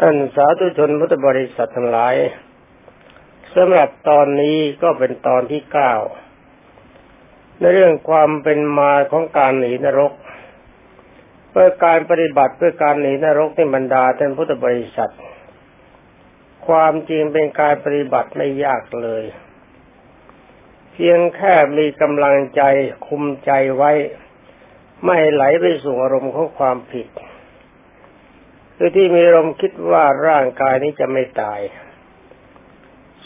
ท่านสาธุชนพุทธบริษัททั้งหลายสำหรับตอนนี้ก็เป็นตอนที่เก้าในเรื่องความเป็นมาของการหนีนรก เพื่อการปฏิบัติเพื่อการหนีนรกในบรรดาท่านพุทธบริษัท ความจริงเป็นการปฏิบัติไม่ยากเลย เพียงแค่มีกำลังใจคุมใจไว้ ไม่ไหลไปสู่อารมณ์ของความผิด คือที่มีลมคิดว่าร่างกายนี้จะไม่ตาย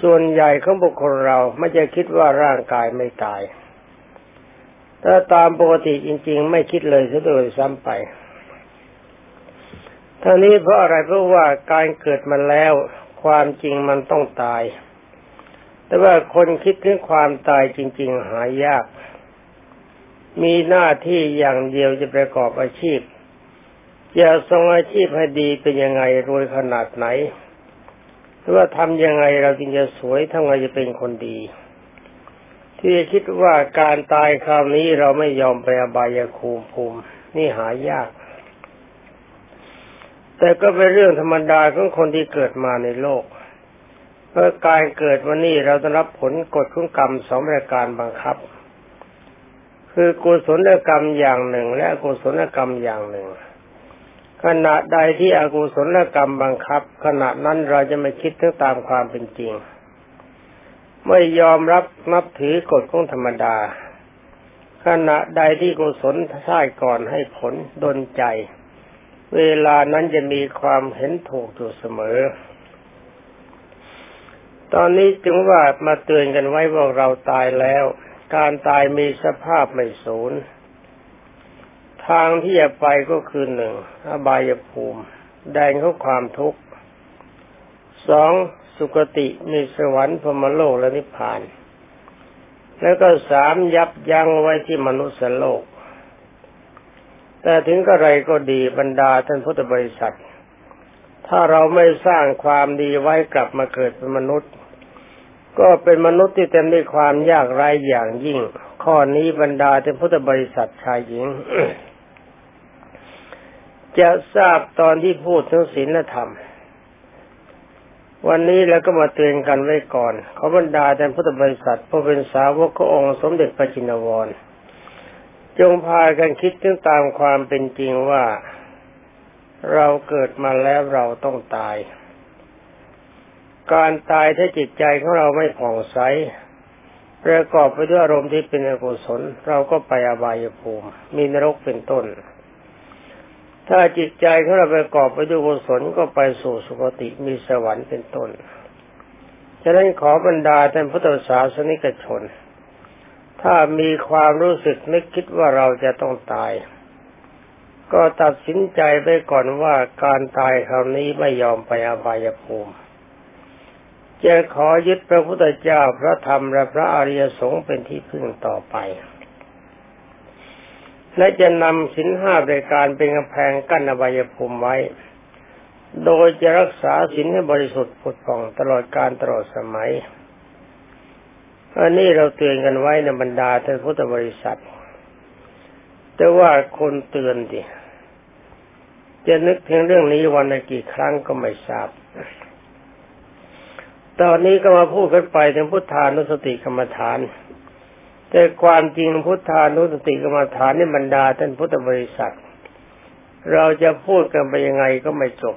ส่วนใหญ่ของบุคคลเราไม่จะคิดว่าร่างกายไม่ตาย ถ้าตามปกติจริง ๆ ไม่คิดเลยซะโดยซ้ำไปท่านี้เพราะอะไรเพราะว่าการเกิดมาแล้วความจริงมันต้องตาย แต่ว่าคนคิดถึงความตายจริง ๆ หายาก มีหน้าที่อย่างเดียวจะประกอบอาชีพ จะทรงอาชีพให้ดีเป็นยังไงรวยขนาดไหนหรือว่าทำยังไงเราจึงจะสวยทำไงจะเป็นคนดี ที่คิดว่าการตายคราวนี้เราไม่ยอมไปอบายภูมิภูมินี่หายาก แต่ก็เป็นเรื่องธรรมดาของคนที่เกิดมาในโลกเพราะการเกิดวันนี้เราต้องรับผลกฎของกรรมสองประการบังคับ คือกุศลกรรมอย่างหนึ่ง และกุศลกรรมอย่างหนึ่ง ขณะใดที่อกุศลกรรมบังคับ ขณะนั้นเราจะไม่คิดถึงตามความเป็นจริง ไม่ยอมรับนับถือกฎของธรรมดา ขณะใดที่กุศลท่ายก่อนให้ผลดนใจ เวลานั้นจะมีความเห็นถูกอยู่เสมอ ตอนนี้จึงว่ามาเตือนกันไว้ว่าเราตายแล้ว การตายมีสภาพไม่สูญ ทางที่จะไปก็คือหนึ่งอบายภูมิ แดงเขาความทุกข์สองสุคติมีสวรรค์พมโลกและนิพพาน แล้วก็สามยับยั้งไว้ที่มนุษย์โลก แต่ถึงกระไรก็ดีบรรดาท่านพุทธบริษัท ถ้าเราไม่สร้างความดีไว้กลับมาเกิดเป็นมนุษย์ ก็เป็นมนุษย์ที่เต็มด้วยความยากไร้อย่างยิ่ง ข้อนี้บรรดาท่านพุทธบริษัทชายหญิง จะทราบตอนที่พูดถึงศีลธรรม วันนี้เราก็มาเตือนกันไว้ก่อนขอบรรดาแต่พุทธบริษัทผู้เป็นสาวกขององค์สมเด็จพระจินวร จงพากันคิดถึงตามความเป็นจริงว่าเราเกิดมาแล้วเราต้องตาย การตายถ้าจิตใจของเราไม่ผ่องใสประกอบไปด้วยอารมณ์ที่เป็นอกุศล เราก็ไปอบายภูมิ มีนรกเป็นต้น ถ้าจิตใจของเราประกอบไปด้วยกุศลก็ไปสู่สุคติมีสวรรค์เป็นต้น ฉะนั้นขอบรรดาท่านพุทธศาสนิกชน ถ้ามีความรู้สึกนึกคิดว่าเราจะต้องตาย ก็ตัดสินใจไปก่อนว่าการตายคราวนี้ไม่ยอมไปอบายภูมิจะขอยึดพระพุทธเจ้าพระธรรมและพระอริยสงฆ์เป็นที่พึ่งต่อไป และจะนำสินห้าบริการเป็นกำแพงกั้นอบายภูมิไว้ โดยจะรักษาสินให้บริสุทธิ์ผุดผ่องตลอดการตลอดสมัยอันนี้เราเตือนกันไว้ในบรรดาท่านพุทธบริษัท แต่ว่าคนเตือนดิจะนึกถึงเรื่องนี้วันละกี่ครั้งก็ไม่ทราบ ตอนนี้ก็มาพูดกันไปถึงพุทธานุสติกรรมฐาน แต่ความจริงพุทธานุสติกรรมฐานนี่บรรดาท่านพุทธบริษัท เราจะพูดกันไปยังไงก็ไม่จบ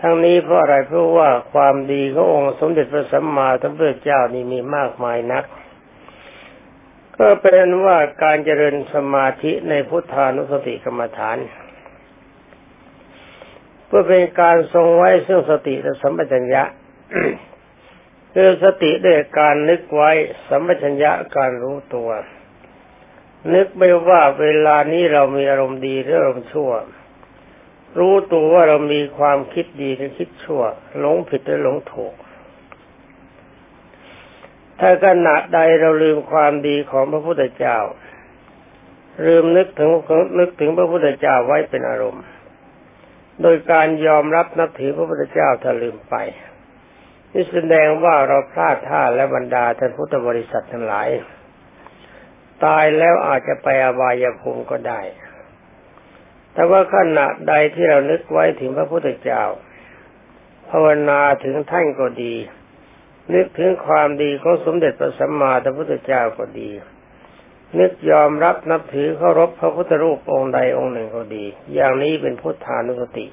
ทั้งนี้เพราะอะไรเพราะว่าความดีขององค์สมเด็จพระสัมมาสัมพุทธเจ้านี่มีมากมายนัก ก็เป็นว่าการเจริญสมาธิในพุทธานุสติกรรมฐาน เพื่อเป็นการทรงไว้ซึ่งสติและสัมปชัญญะ คือสติด้วยการนึกไว้สัมปชัญญะการรู้ตัว นึกไม่ว่าเวลานี้เรามีอารมณ์ดีหรืออารมณ์ชั่ว รู้ตัวว่าเรามีความคิดดีหรือคิดชั่ว หลงผิดหรือหลงถูก ถ้าขณะใดเราลืมความดีของพระพุทธเจ้า ลืมนึกถึงนึกถึงพระพุทธเจ้าไว้เป็นอารมณ์ โดยการยอมรับนับถือพระพุทธเจ้าถ้าลืมไป นี่แสดงว่าเราพลาดท่าและบรรดาท่านพุทธบริษัททั้งหลาย ตายแล้วอาจจะไปอบายภูมิก็ได้ แต่ว่าขณะใดที่เรานึกไว้ถึงพระพุทธเจ้า ภาวนาถึงท่านก็ดี นึกถึงความดีของสมเด็จพระสัมมาสัมพุทธเจ้าก็ดี นึกยอมรับนับถือเคารพพระพุทธรูปองค์ใดองค์หนึ่งก็ดี อย่างนี้เป็นพุทธานุสติ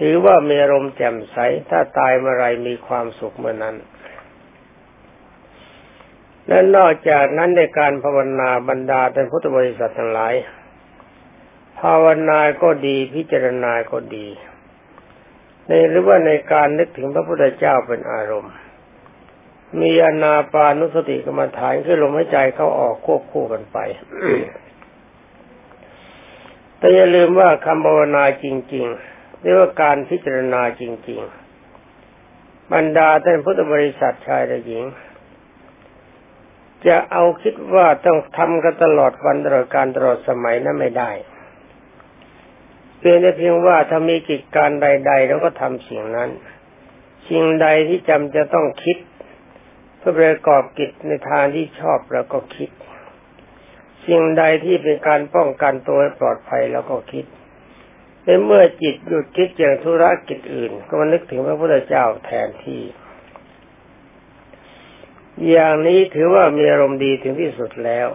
ถือว่ามีอารมณ์แจ่มใส ถ้าตายเมื่อไรมีความสุขเมื่อนั้น และนอกจากนั้นในการภาวนาบรรดาเป็นพุทธบริษัททั้งหลาย ภาวนาก็ดีพิจารณาก็ดี ในหรือว่าในการนึกถึงพระพุทธเจ้าเป็นอารมณ์ มีอนาปานุสติกรรมฐานคือลมหายใจเข้าออกควบคู่กันไปแต่อย่าลืมว่าคำภาวนาจริง ๆ หรือว่าการพิจารณาจริง ๆ บรรดาท่านพุทธบริษัทชายและหญิง จะเอาคิดว่าต้องทำกันตลอดวันตลอดการตลอดสมัยนั้นไม่ได้เพียงแต่เพียงว่าถ้ามีกิจการใดๆเราก็ทำสิ่งนั้น สิ่งใดที่จำจะต้องคิดเพื่อประกอบกิจในทางที่ชอบเราก็คิด สิ่งใดที่เป็นการป้องกันตัวให้ปลอดภัยเราก็คิด ในเมื่อจิตหยุดคิดอย่างธุรกิจอื่น ก็มานึกถึงพระพุทธเจ้าแทนที่ อย่างนี้ถือว่ามีอารมณ์ดีถึงที่สุดแล้ว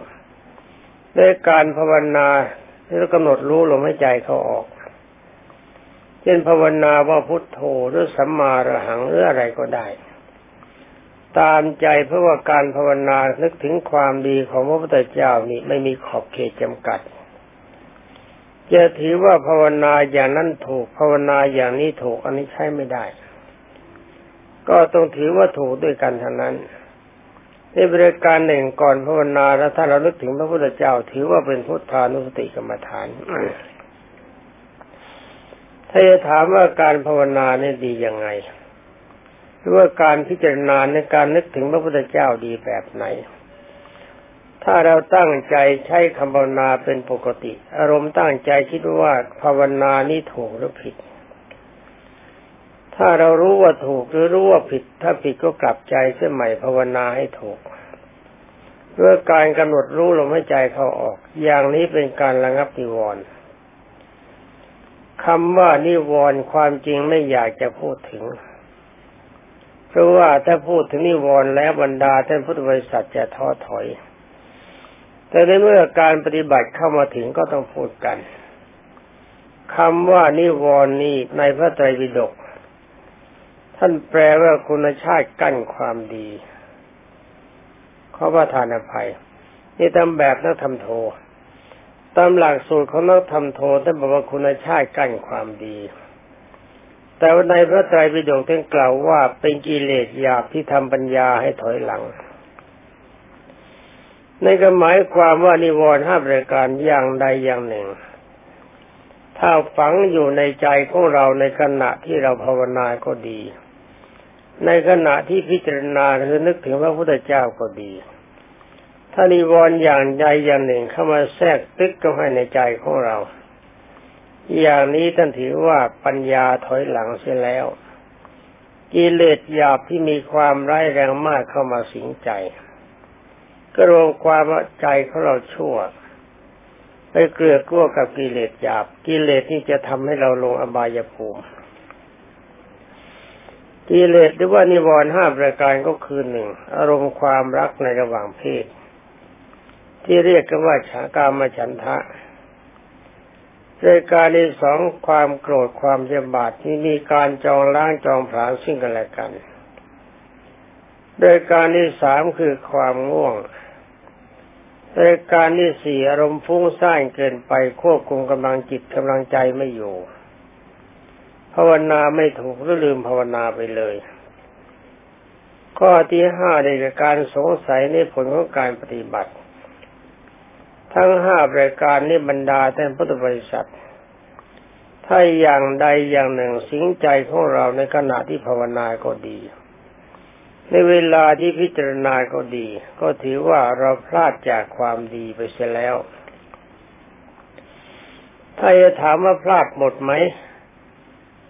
ในการภาวนาแล้วกำหนดรู้ลมหายใจเขาออกเช่นภาวนาว่าพุทโธหรือสัมมาระหังหรืออะไรก็ได้ ตามใจเพราะว่าการภาวนานึกถึงความดีของพระพุทธเจ้านี่ไม่มีขอบเขตจำกัด จะถือว่าภาวนาอย่างนั้นถูกภาวนาอย่างนี้ถูกอันนี้ใช้ไม่ได้ ก็ต้องถือว่าถูกด้วยกันเทั้งนั้นในบริการหนึ่งก่อนภาวนาแล้วถ้าเรานึกถึงพระพุทธเจ้า ถือว่าเป็นพุทธานุสติกรรมฐานถ้าจะถามว่าการภาวนาเนี่ยดียังไงหรือว่าการพิจารณาในการนึกถึงพระพุทธเจ้าดีแบบไหน ถ้าเราตั้งใจใช้คำภาวนาเป็นปกติ อารมณ์ตั้งใจคิดว่าภาวนานี้ถูกหรือผิด ถ้าเรารู้ว่าถูกหรือรู้ว่าผิด ถ้าผิดก็กลับใจเสียใหม่ภาวนาให้ถูกเพื่อการกำหนดรู้ลมหายใจเข้าออก อย่างนี้เป็นการระงับนิวรณ์คำว่านิวรณ์ความจริงไม่อยากจะพูดถึง เพราะว่าถ้าพูดถึงนิวรณ์แล้วบรรดาท่านพุทธบริษัทจะท้อถอย แต่ในเมื่อการปฏิบัติเข้ามาถึงก็ต้องพูดกันคำว่านิวรณ์นี้ในพระไตรปิฎกท่านแปลว่าคุณชาติกั้นความดีขอประทานอภัย นี่ทำแบบนักทำโท ตามหลักสูตรของนักธรรมโทท่านบอกว่าคุณชาติกั้นความดี แต่ในพระไตรปิฎกท่านกล่าวว่าเป็นกิเลสหยาบที่ทำปัญญาให้ถอยหลัง ในก็หมายความว่านิวรณ์ห้าประการอย่างใดอย่างหนึ่ง ถ้าฝังอยู่ในใจของเราในขณะที่เราภาวนาก็ดี ในขณะที่พิจารณาหรือนึกถึงพระพุทธเจ้าก็ดี ถ้านิวรณ์อย่างใดอย่างหนึ่งเข้ามาแทรกตึกเข้าให้ในใจของเรา อย่างนี้ท่านถือว่าปัญญาถอยหลังเสียแล้ว กิเลสหยาบที่มีความร้ายแรงมากเข้ามาสิงใจ ก็รวมความว่าใจของเราชั่วไปเกลือกลัวกับกิเลสหยาบ กิเลสนี่จะทำให้เราลงอบายภูมิ กิเลสหรือว่านิวรณ์ห้าประการก็คือหนึ่งอารมณ์ความรักในระหว่างเพศ ที่เรียกกันว่าฉากามฉันทะรายการที่สองความโกรธความเจ็บาดที่มีการจองล้างจองผลาญซึ่งกันและกันรายการที่สามคือความง่วง รายการที่สี่อารมณ์ฟุ้งซ่านเกินไปควบคุมกำลังจิตกำลังใจไม่อยู่ ภาวนาไม่ถูกหรือลืมภาวนาไปเลย ข้อที่ห้าในการสงสัยในผลของการปฏิบัติ ทั้งห้ารายการนี้บรรดาท่านพุทธบริษัท ถ้าอย่างใดอย่างหนึ่งสิงใจของเราในขณะที่ภาวนาก็ดี ในเวลาที่พิจารณาก็ดี ก็ถือว่าเราพลาดจากความดีไปเสียแล้ว ถ้าจะถามว่าพลาดหมดไหม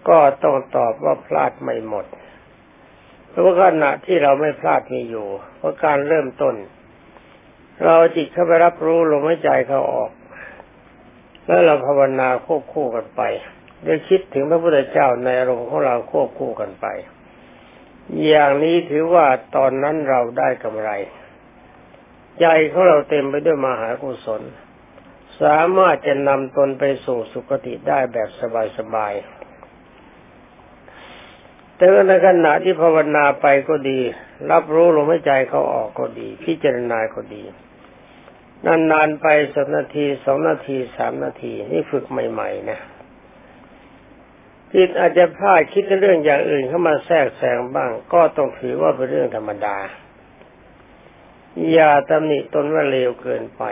ก็ต้องตอบว่าพลาดไม่หมด เพราะว่าขณะที่เราไม่พลาดมีอยู่ เพราะการเริ่มต้น เราจิตเข้าไปรับรู้ลมหายใจเขาออก แล้วเราภาวนาควบคู่กันไปได้คิดถึงพระพุทธเจ้าในอารมณ์ของเราควบคู่กันไป อย่างนี้ถือว่าตอนนั้นเราได้กำไร ใจของเราเต็มไปด้วยมหากุศล สามารถจะนำตนไปสู่สุคติได้แบบสบายๆแต่ในขณะที่ภาวนาไปก็ดี รับรู้ลมหายใจเขาออกก็ดี พิจารณาก็ดี นานๆไปสักนาทีสองนาทีสามนาที นี่ฝึกใหม่ ๆ นะ จิตอาจจะพลาดคิดเรื่องอย่างอื่นเข้ามาแทรกแซงบ้าง ก็ต้องถือว่าเป็นเรื่องธรรมดา อย่าตำหนิตนว่าเลวเกินไป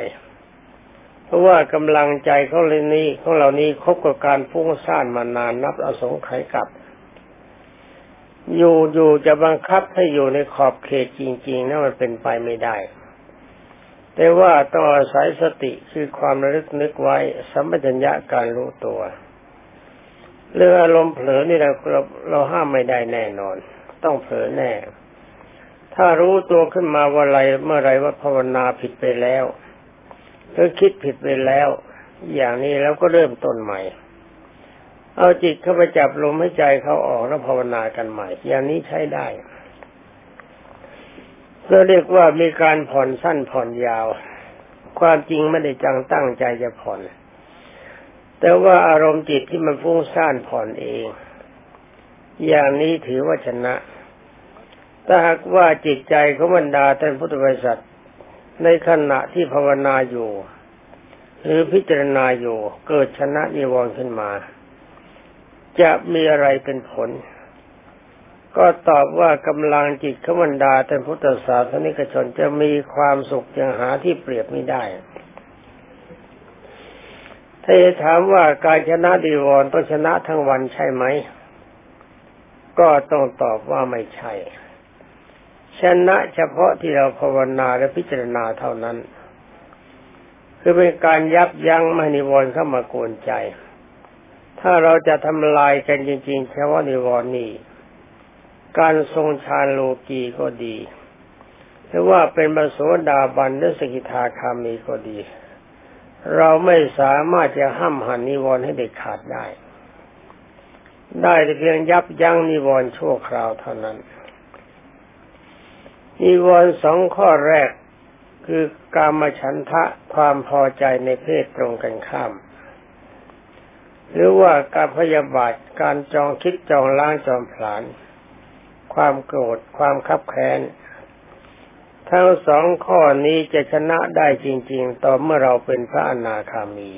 เพราะว่ากำลังใจเขาเลยนี้ของเรานี้คบกับการฟุ้งซ่านมานานนับอสงไขยกับอยู่อยู่จะบังคับให้อยู่ในขอบเขตจริงๆนั่นมันเป็นไปไม่ได้ แต่ว่าต้องอาศัยสติคือความระลึกนึกไว้สัมปชัญญะการรู้ตัว เรื่องอารมณ์เผลอนี่เราเราเราห้ามไม่ได้แน่นอน ต้องเผลอแน่ ถ้ารู้ตัวขึ้นมาว่าอะไรเมื่อไรว่าภาวนาผิดไปแล้วหรือคิดผิดไปแล้ว อย่างนี้แล้วก็เริ่มต้นใหม่ เอาจิตเข้าไปจับลมให้ใจเขาออกแล้วภาวนากันใหม่ อย่างนี้ใช้ได้ก็เรียกว่ามีการผ่อนสั้นผ่อนยาว ความจริงไม่ได้จังตั้งใจจะผ่อน แต่ว่าอารมณ์จิตที่มันฟุ้งซ่านผ่อนเอง อย่างนี้ถือว่าชนะ ถ้าหากว่าจิตใจของบรรดาท่านพุทธบริษัทในขณะที่ภาวนาอยู่ หรือพิจารณาอยู่เกิดชนะนิวรณ์ขึ้นมา จะมีอะไรเป็นผล ก็ตอบว่ากำลังจิตขมันดาแต่พุทธศาสนิกชนจะมีความสุขอย่างหาที่เปรียบไม่ได้ ถ้าจะถามว่าการชนะดีวรต้องชนะทั้งวันใช่ไหม ก็ต้องตอบว่าไม่ใช่ ชนะเฉพาะที่เราภาวนาและพิจารณาเท่านั้น คือเป็นการยับยั้งไม่นิวรณ์เข้ามากวนใจ ถ้าเราจะทำลายกันจริงๆเฉพาะนิวรณ์นี้ การทรงฌานโลกีก็ดีหรือว่าเป็นบรโสดาบันหรือสกิทาคามีก็ดี เราไม่สามารถจะห้ามหันนิวรณ์ให้เด็ดขาดได้ ได้แต่เพียงยับยั้งนิวรณ์ชั่วคราวเท่านั้น นิวรณ์สองข้อแรกคือการมฉันทะความพอใจในเพศตรงกันข้าม หรือว่าการพยาบาทการจองคิดจองล้างจองผลาญความโกรธความคับแค้น ทั้งสองข้อนี้จะชนะได้จริง ๆ ต่อเมื่อเราเป็นพระอนาคามี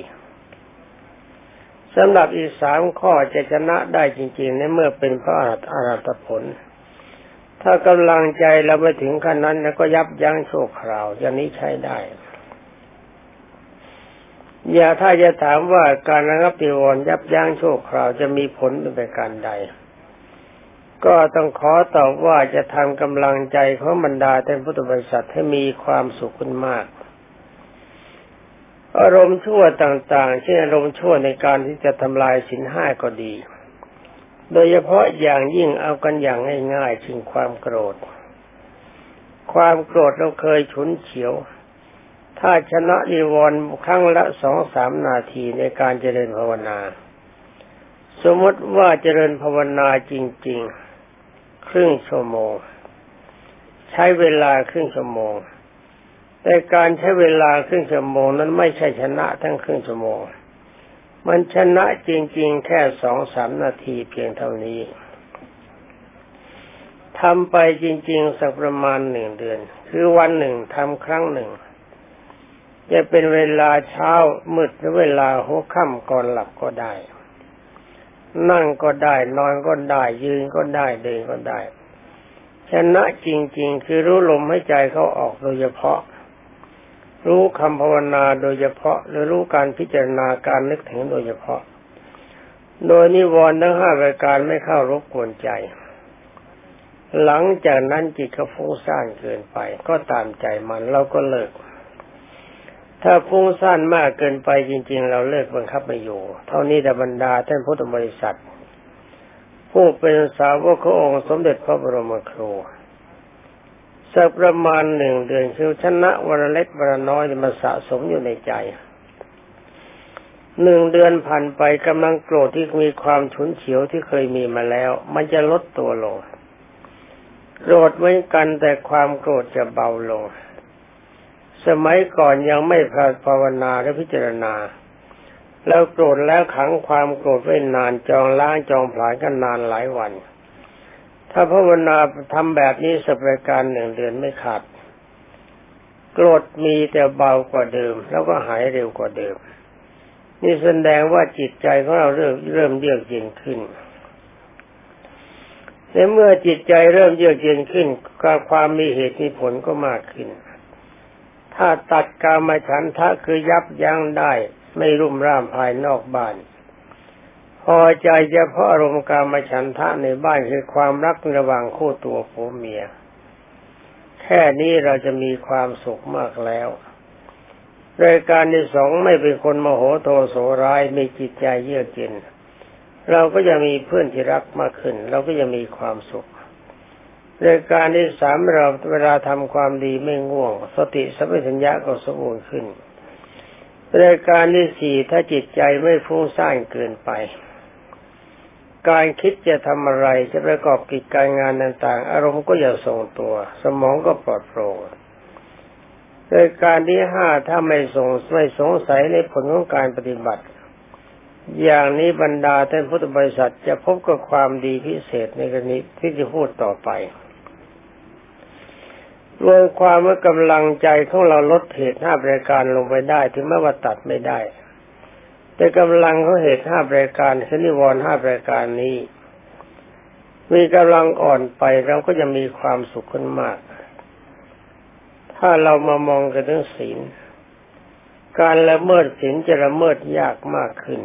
สำหรับอีกสามข้อจะชนะได้จริง ๆ ในเมื่อเป็นพระอรหัตผล ถ้ากำลังใจเราไปถึงขั้นนั้นแล้วก็ยับยั้งโชคคราวอย่างนี้ใช้ได้ อย่าถ้าจะถามว่าการระงับติวรยับยั้งโชคคราวจะมีผลเป็นการใด ก็ต้องขอตอบว่าจะทำกำลังใจของบรรดาท่านพุทธบริษัทให้มีความสุขขึ้นมาก อารมณ์ชั่วต่างๆ เช่นอารมณ์ชั่วในการที่จะทำลายสินห้าก็ดี โดยเฉพาะอย่างยิ่งเอากันอย่างง่ายๆถึงความโกรธ ความโกรธเราเคยฉุนเฉียว ถ้าชนะนิวรณ์ครั้งละสองสามนาทีในการเจริญภาวนา สมมติว่าเจริญภาวนาจริง ๆ ครึ่งชั่วโมง ใช้เวลาครึ่งชั่วโมง แต่การใช้เวลาครึ่งชั่วโมงนั้นไม่ใช่ชนะทั้งครึ่งชั่วโมง มันชนะจริง ๆ แค่สองสามนาทีเพียงเท่านี้ทำไปจริง ๆ สักประมาณหนึ่งเดือน คือวันหนึ่งทำครั้งหนึ่ง จะเป็นเวลาเช้ามืดหรือเวลาหัวค่ำก่อนหลับก็ได้ นั่งก็ได้ นอนก็ได้ ยืนก็ได้เดินก็ได้ ชนะจริง ๆ คือรู้ลมให้ใจเขาออกโดยเฉพาะ รู้คำภาวนาโดยเฉพาะ หรือรู้การพิจารณาการนึกถึงโดยเฉพาะ โดยนิวรณ์ทั้งห้ารายการไม่เข้ารบกวนใจ หลังจากนั้นจิตเขาฟุ้งซ่านเกินไป ก็ตามใจมันเราก็เลิก ถ้าฟุ้งซ่านมากเกินไปจริง ๆ เราเลิกบังคับไม่อยู่ เท่านี้ดบรรดาท่านพุทธบริษัท ผู้เป็นสาวกขององค์สมเด็จพระบรมครูสักประมาณหนึ่งเดือนคือชนะวันเล็กวันน้อยมาสะสมอยู่ในใจหนึ่งเดือนผ่านไปกำลังโกรธที่มีความฉุนเฉียวที่เคยมีมาแล้ว มันจะลดตัวลงโกรธเหมือนกันแต่ความโกรธจะเบาลง สมัยก่อนยังไม่พาภาวนาและพิจารณา แล้วโกรธแล้วขังความโกรธไว้นานจองล้างจองผลายกันนานหลายวัน ถ้าภาวนาทำแบบนี้สัปดาห์การหนึ่งเดือนไม่ขาดโกรธมีแต่เบากว่าเดิม แล้วก็หายเร็วกว่าเดิม นี่แสดงว่าจิตใจของเราเริ่มเริ่มเยือกเย็นขึ้นในเมื่อจิตใจเริ่มเยือกเย็นขึ้นการความมีเหตุมีผลก็มากขึ้น ถ้าตัดกามฉันทะคือยับยั้งได้ ไม่รุ่มร่ามภายนอกบ้าน พอใจเฉพาะอารมณ์กามฉันทะในบ้านคือความรักระหว่างคู่ตัวผัวเมีย แค่นี้เราจะมีความสุขมากแล้วรายการที่สองไม่เป็นคนโมโหโทโสร้ายมีจิตใจเยือกเย็นเราก็จะมีเพื่อนที่รักมากขึ้น เราก็จะมีความสุข รายการที่สามเราเวลาทำความดีไม่ง่วง สติสัมปชัญญะก็สมบูรณ์ขึ้นรายการที่สี่ถ้าจิตใจไม่ฟุ้งซ่านเกินไป การคิดจะทำอะไรจะประกอบกิจการงานต่างๆ อารมณ์ก็อย่าทรงตัว สมองก็ปลอดโปร่งโดยการที่ห้าถ้าไม่สงไม่สงสัยในผลของการปฏิบัติ อย่างนี้บรรดาท่านพุทธบริษัทจะพบกับความดีพิเศษในกรณีที่จะพูดต่อไป รวมความว่ากำลังใจของเราลดเหตุห้าประการลงไปได้ ถึงแม้ว่าตัดไม่ได้ แต่กำลังของเหตุห้าประการชนิวรห้าประการนี้ มีกำลังอ่อนไปเราก็จะมีความสุขขึ้นมาก ถ้าเรามามองกันเรื่องศีล การละเมิดศีลจะละเมิดยากมากขึ้น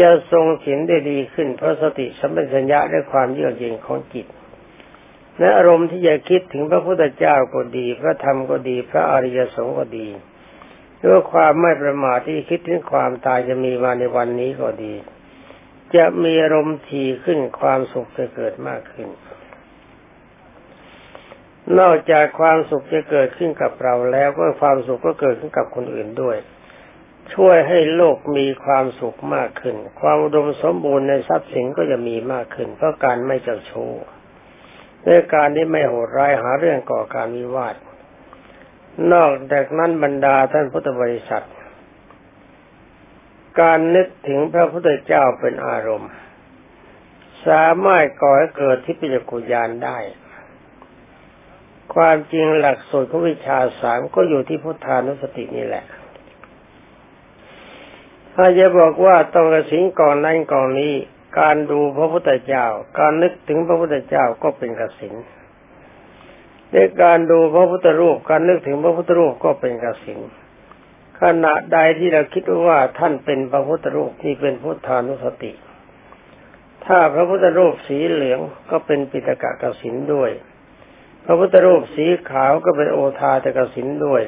จะทรงศีลได้ดีขึ้นเพราะสติสัมปชัญญะและความเยือกเย็นของจิต และอารมณ์ที่จะคิดถึงพระพุทธเจ้าก็ดี พระธรรมก็ดี พระอริยสงฆ์ก็ดีด้วยความไม่ประมาทที่คิดถึงความตายจะมีมาในวันนี้ก็ดี จะมีอารมณ์ทีขึ้นความสุขจะเกิดมากขึ้น นอกจากความสุขจะเกิดขึ้นกับเราแล้วก็ความสุขก็เกิดขึ้นกับคนอื่นด้วย ช่วยให้โลกมีความสุขมากขึ้น ความอุดมสมบูรณ์ในทรัพย์สินก็จะมีมากขึ้น เพราะการไม่เจ้าชู้ ด้วยการที่ไม่โหดร้ายหาเรื่องก่อการวิวาท นอกจากนั้นบรรดาท่านพุทธบริษัท การนึกถึงพระพุทธเจ้าเป็นอารมณ์ สามารถก่อให้เกิดทิพยกุญาณได้ ความจริงหลักสูตรของวิชาสามก็อยู่ที่พุทธานุสตินี่แหละถ้าจะบอกว่าต้องกระสิงก่อนนั้นก่อนนี้ การดูพระพุทธเจ้า การนึกถึงพระพุทธเจ้าก็เป็นกสินในการดูพระพุทธรูป การนึกถึงพระพุทธรูปก็เป็นกสินขณะใดที่เราคิดว่าท่านเป็นพระพุทธรูปที่เป็นพุทธานุสติ ถ้าพระพุทธรูปสีเหลืองก็เป็นปิตกะกสินด้วย พระพุทธรูปสีขาวก็เป็นโอทาตกสินด้วย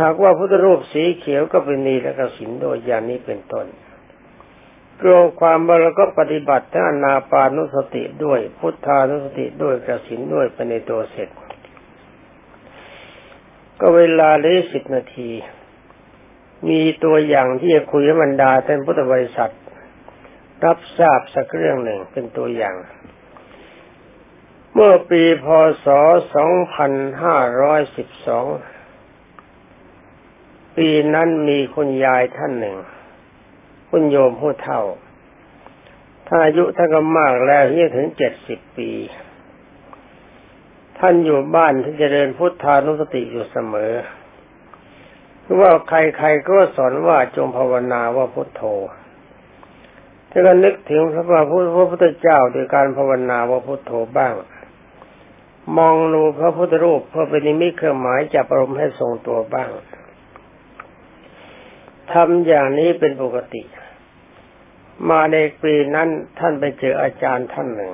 หากว่าพุทธรูปสีเขียวก็เป็นนีและกสินโดยอย่างนี้เป็นต้น รวมความว่าเราก็ปฏิบัติทั้งอนาปานุสติด้วย พุทธานุสติด้วยกสินด้วยไปในตัวเสร็จ ก็เวลาเลยสิบนาที มีตัวอย่างที่จะคุยให้บรรดาท่านพุทธบริษัท รับทราบสักเรื่องหนึ่งเป็นตัวอย่าง เมื่อปีพศ 2512 ปีนั้นมีคุณยายท่านหนึ่ง คุณโยมผู้เฒ่า ถ้าอายุท่านก็มากแล้วเนี่ถึงเจ็ดสิบปี ท่านอยู่บ้านที่จะเดินพุทธานุสติอยู่เสมอคือว่าใครๆก็สอนว่าจงภาวนาว่าพุทโธถ้าก็นึกถึงพระพุทธเจ้าโดยการภาวนาว่าพุทโธบ้าง มองดูพระพุทธรูปเพื่อเป็นนิมิตเครื่องหมายจับอารมณ์ให้ทรงตัวบ้างทำอย่างนี้เป็นปกติ มาในปีนั้นท่านไปเจออาจารย์ท่านหนึ่ง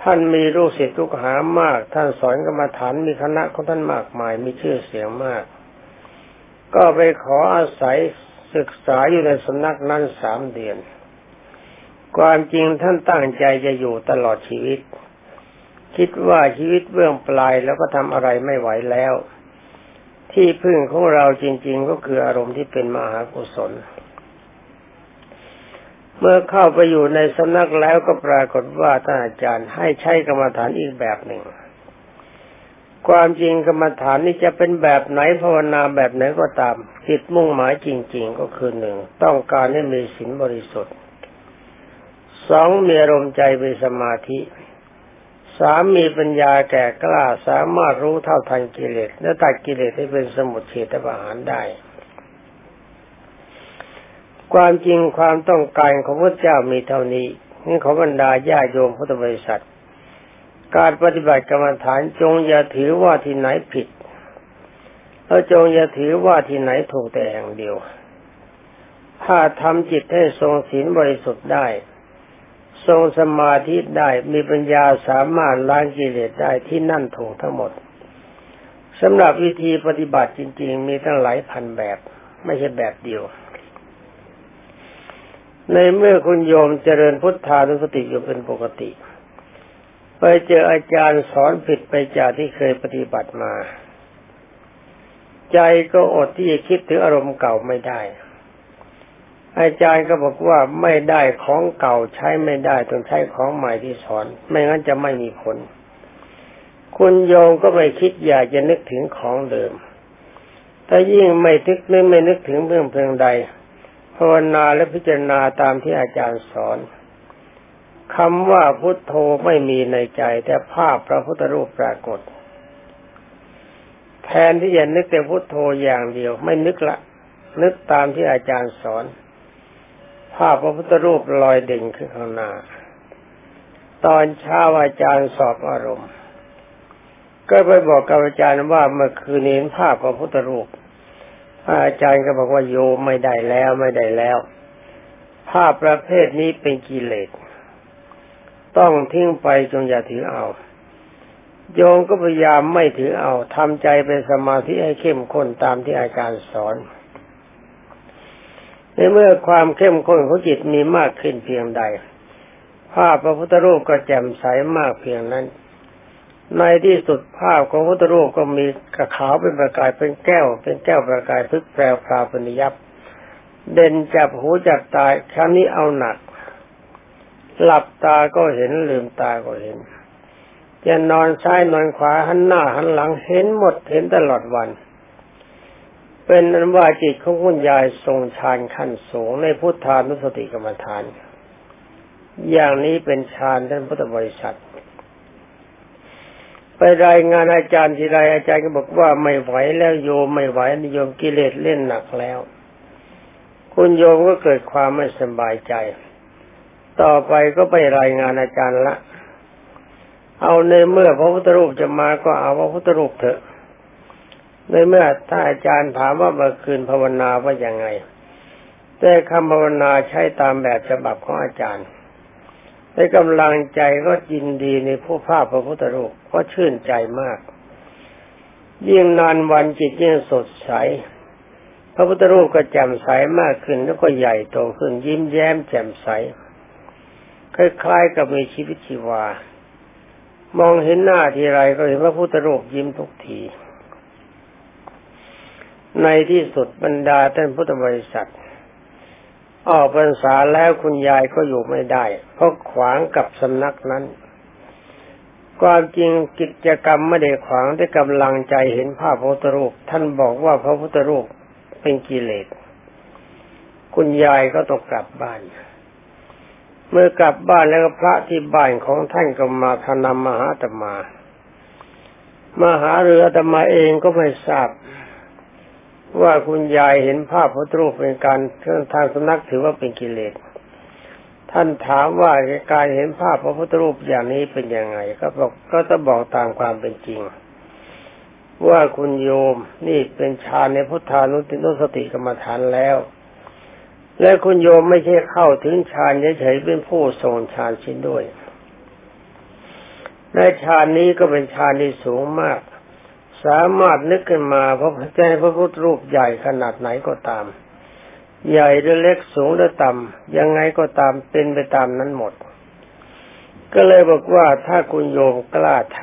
ท่านมีลูกศิษย์ลูกหามาก ท่านสอนกรรมฐานมีคณะของท่านมากมายมีชื่อเสียงมาก ก็ไปขออาศัยศึกษาอยู่ในสำนักนั้นสามเดือน ความจริงท่านตั้งใจจะอยู่ตลอดชีวิต คิดว่าชีวิตเบื้องปลายแล้วก็ทำอะไรไม่ไหวแล้ว ที่พึ่งของเราจริง ๆ ก็คืออารมณ์ที่เป็นมหากุศล เมื่อเข้าไปอยู่ในสำนักแล้วก็ปรากฏว่าท่านอาจารย์ให้ใช้กรรมฐานอีกแบบหนึ่ง ความจริงกรรมฐานนี้จะเป็นแบบไหนภาวนาแบบไหนก็ตามจิตมุ่งหมายจริง ๆ ก็คือหนึ่งต้องการให้มีศีลบริสุทธิ์สองมีอารมณ์ใจเป็นสมาธิสามมีปัญญาแก่กล้าสามารถรู้เท่าทันกิเลสและตัดกิเลสให้เป็นสมุทเฉตประหารได้ ความจริงความต้องการของพระเจ้ามีเท่านี้นี่ขอบรรดาญาโยมพุทธบริษัท การปฏิบัติกรรมฐานจงอย่าถือว่าที่ไหนผิดแล้วจงอย่าถือว่าที่ไหนถูกแต่แห่งเดียว ถ้าทำจิตให้ทรงศีลบริสุทธิ์ได้ ทรงสมาธิได้มีปัญญาสามารถล้างกิเลสได้ที่นั่นถูกทั้งหมดสำหรับวิธีปฏิบัติจริง ๆ มีตั้งหลายพันแบบ ไม่ใช่แบบเดียว ในเมื่อคุณโยมเจริญพุทธานุสติอยู่เป็นปกติ ไปเจออาจารย์สอนผิดไปจากที่เคยปฏิบัติมา ใจก็อดที่จะคิดถึงอารมณ์เก่าไม่ได้ อาจารย์ก็บอกว่าไม่ได้ของเก่าใช้ไม่ได้ต้องใช้ของใหม่ที่สอน ไม่งั้นจะไม่มีผล คุณโยมก็ไม่คิดอยากจะนึกถึงของเดิม แต่ยิ่งไม่ทึกนึกไม่นึกถึงเรื่องเพียงใด ภาวนาและพิจารณาตามที่อาจารย์สอนคำว่าพุทโธไม่มีในใจ แต่ภาพพระพุทธรูปปรากฏ แทนที่จะนึกแต่พุทโธอย่างเดียว ไม่นึกละ นึกตามที่อาจารย์สอน ภาพพระพุทธรูปลอยเด่นขึ้นข้างหน้า ตอนเช้าอาจารย์สอบอารมณ์ ก็ไปบอกกับอาจารย์ว่าเมื่อคืนเห็นภาพพระพุทธรูป อาจารย์ก็บอกว่าโยไม่ได้แล้วไม่ได้แล้ว ภาพประเภทนี้เป็นกิเลส ต้องทิ้งไปจงอย่าถือเอา โยมก็พยายามไม่ถือเอาทำใจเป็นสมาธิให้เข้มข้นตามที่อาจารย์สอน ในเมื่อความเข้มข้นของจิตมีมากขึ้นเพียงใด ภาพพระพุทธรูปก็แจ่มใสมากเพียงนั้น ในที่สุดภาพของพระพุทธรูปก็มีกระขาวเป็นประกายเป็นแก้ว เป็นแก้วประกายพึกแปรพราปนิยับ เด่นจับหูจับตาครั้งนี้เอาหนัก หลับตาก็เห็นลืมตาก็เห็นจะนอนซ้ายนอนขวาหันหน้าหันหลังเห็นหมดเห็นตลอดวัน เป็นอันว่าจิตของคุณยายทรงฌานขั้นสูงในพุทธานุสติกรรมฐาน อย่างนี้เป็นฌานท่านพุทธบริษัท ไปรายงานอาจารย์ทีไรอาจารย์ก็บอกว่าไม่ไหวแล้วโยมไม่ไหวนิยมกิเลสเล่นหนักแล้ว คุณโยมก็เกิดความไม่สบายใจ ต่อไปก็ไปรายงานอาจารย์ละ เอาในเมื่อพระพุทธรูปจะมาก็เอาพระพุทธรูปเถอะในเมื่อถ้าอาจารย์ถามว่าเมื่อคืนภาวนาว่ายังไง แต่คำภาวนาใช้ตามแบบฉบับของอาจารย์ ในกำลังใจก็ยินดีในผู้ภาพพระพุทธรูปก็ชื่นใจมาก ยิ่งนานวันจิตยิ่งสดใส พระพุทธรูปก็แจ่มใสมากขึ้นแล้วก็ใหญ่โตขึ้นยิ้มแย้มแจ่มใส คล้ายๆกับมีชีวิตชีวา มองเห็นหน้าทีไรก็เห็นพระพุทธรูปยิ้มทุกที ในที่สุดบรรดาท่านพุทธบริษัท ออกพรรษาแล้วคุณยายก็อยู่ไม่ได้ เพราะขวางกับสำนักนั้น ความจริงกิจกรรมไม่ได้ขวางได้กำลังใจเห็นภาพพระพุทธรูป ท่านบอกว่าพระพุทธรูปเป็นกิเลส คุณยายก็ต้องกลับบ้าน เมื่อกลับบ้านแล้วพระที่บ้านของท่านก็มาทนำมหาตมา มหาเรือตมาเองก็ไม่ทราบ ว่าคุณยายเห็นภาพพระรูปเป็นการทางสำนักถือว่าเป็นกิเลส ท่านถามว่าการเห็นภาพพระพุทธรูปอย่างนี้เป็นยังไง ก็บอกก็ต้องบอกตามความเป็นจริง ว่าคุณโยมนี่เป็นฌานในพุทธานุตินุสติกรรมฐานแล้ว และคุณโยมไม่ใช่เข้าถึงฌานเฉยๆเป็นผู้ทรงฌานชิ้นด้วยในฌานนี้ก็เป็นฌานที่สูงมาก สามารถนึกขึ้นมาพระใจพระพุทธรูปใหญ่ขนาดไหนก็ตาม ใหญ่หรือเล็กสูงหรือต่ำยังไงก็ตามเป็นไปตามนั้นหมด ก็เลยบอกว่าถ้าคุณโยมกล้าท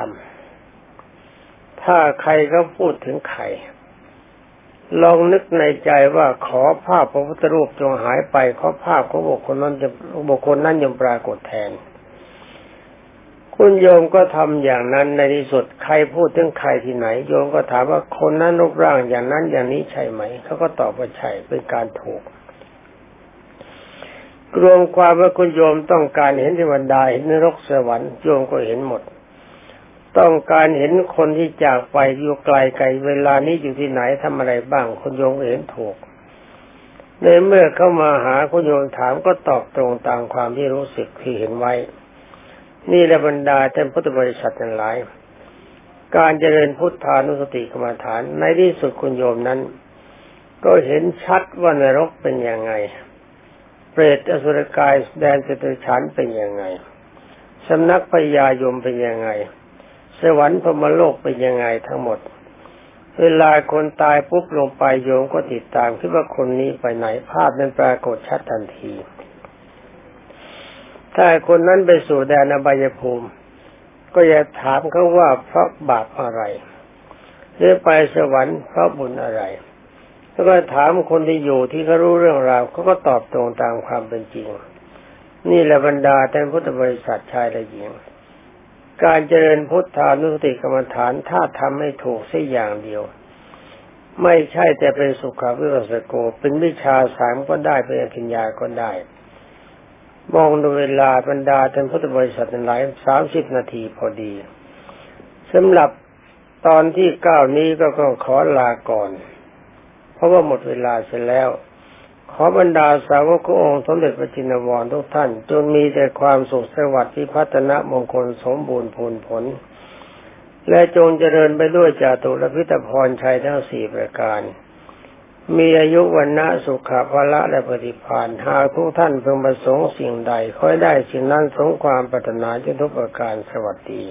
ำถ้าใครก็พูดถึงใครลองนึกในใจว่าขอภาพพระพุทธรูปจงหายไปขอภาพของบุคคลนั้นจะบุคคลนั้นยังปรากฏแทน คุณโยมก็ทำอย่างนั้นในที่สุดใครพูดถึงใครที่ไหน โยมก็ถามว่าคนนั้นรูปร่างอย่างนั้นอย่างนี้ใช่ไหมเขาก็ตอบว่าใช่เป็นการถูกรวมความว่าคุณโยมต้องการเห็นเทวดาเห็นนรกสวรรค์โยมก็เห็นหมด ต้องการเห็นคนที่จากไปอยู่ไกลไกลเวลานี้อยู่ที่ไหนทำอะไรบ้างคุณโยมเห็นถูกในเมื่อเข้ามาหาคุณโยมถามก็ตอบตรงตามความที่รู้สึกที่เห็นไว้ นี่แหละบรรดาท่านพุทธบริษัททั้งหลาย การเจริญพุทธานุสติกรรมฐานในที่สุดคุณโยมนั้น ก็เห็นชัดว่านรกเป็นยังไง เปรตอสุรกายแดนสตุฉันเป็นยังไงสำนักพญายมเป็นยังไง สวรรค์พมโลกเป็นยังไงทั้งหมด เวลาคนตายปุ๊บลงไปโยมก็ติดตามคิดว่าคนนี้ไปไหนภาพนั้นปรากฏชัดทันที ถ้าคนนั้นไปสู่แดนอบายภูมิ ก็อย่าถามเขาว่าเพราะบาปอะไร หรือไปสวรรค์เพราะบุญอะไร แล้วก็ถามคนที่อยู่ที่เขารู้เรื่องราวเขาก็ตอบตรงตามความเป็นจริง นี่แหละบรรดาท่านพุทธบริษัทชายและหญิง การเจริญพุทธานุสติกรรมฐานถ้าทำให้ถูกสักอย่างเดียวไม่ใช่แต่เป็นสุขาวิปัสสโก เป็นวิชาสามก็ได้เป็นปัญญาก็ได้ มองดูเวลาบรรดาท่านพุทธบริษัทหลายสามสิบนาทีพอดีสำหรับตอนที่เก้านี้ก็ต้องขอลาก่อน เพราะว่าหมดเวลาเสร็จแล้ว ขอบรรดาสาวกขององค์สมเด็จพระจินวรทุกท่านจงมีแต่ความสุขสวัสดิ์ที่พัฒนามงคลสมบูรณ์ผลผล และจงเจริญไปด้วยจาตุรพิตพรชัยทั้งสี่ประการ มีอายุวันนะสุขภาละและปฏิพานหากทุกท่านเพิ่งประสงค์สิ่งใดค่อยได้สิ่งนั้นสงความปรารถนาจะทุกประการสวัสดี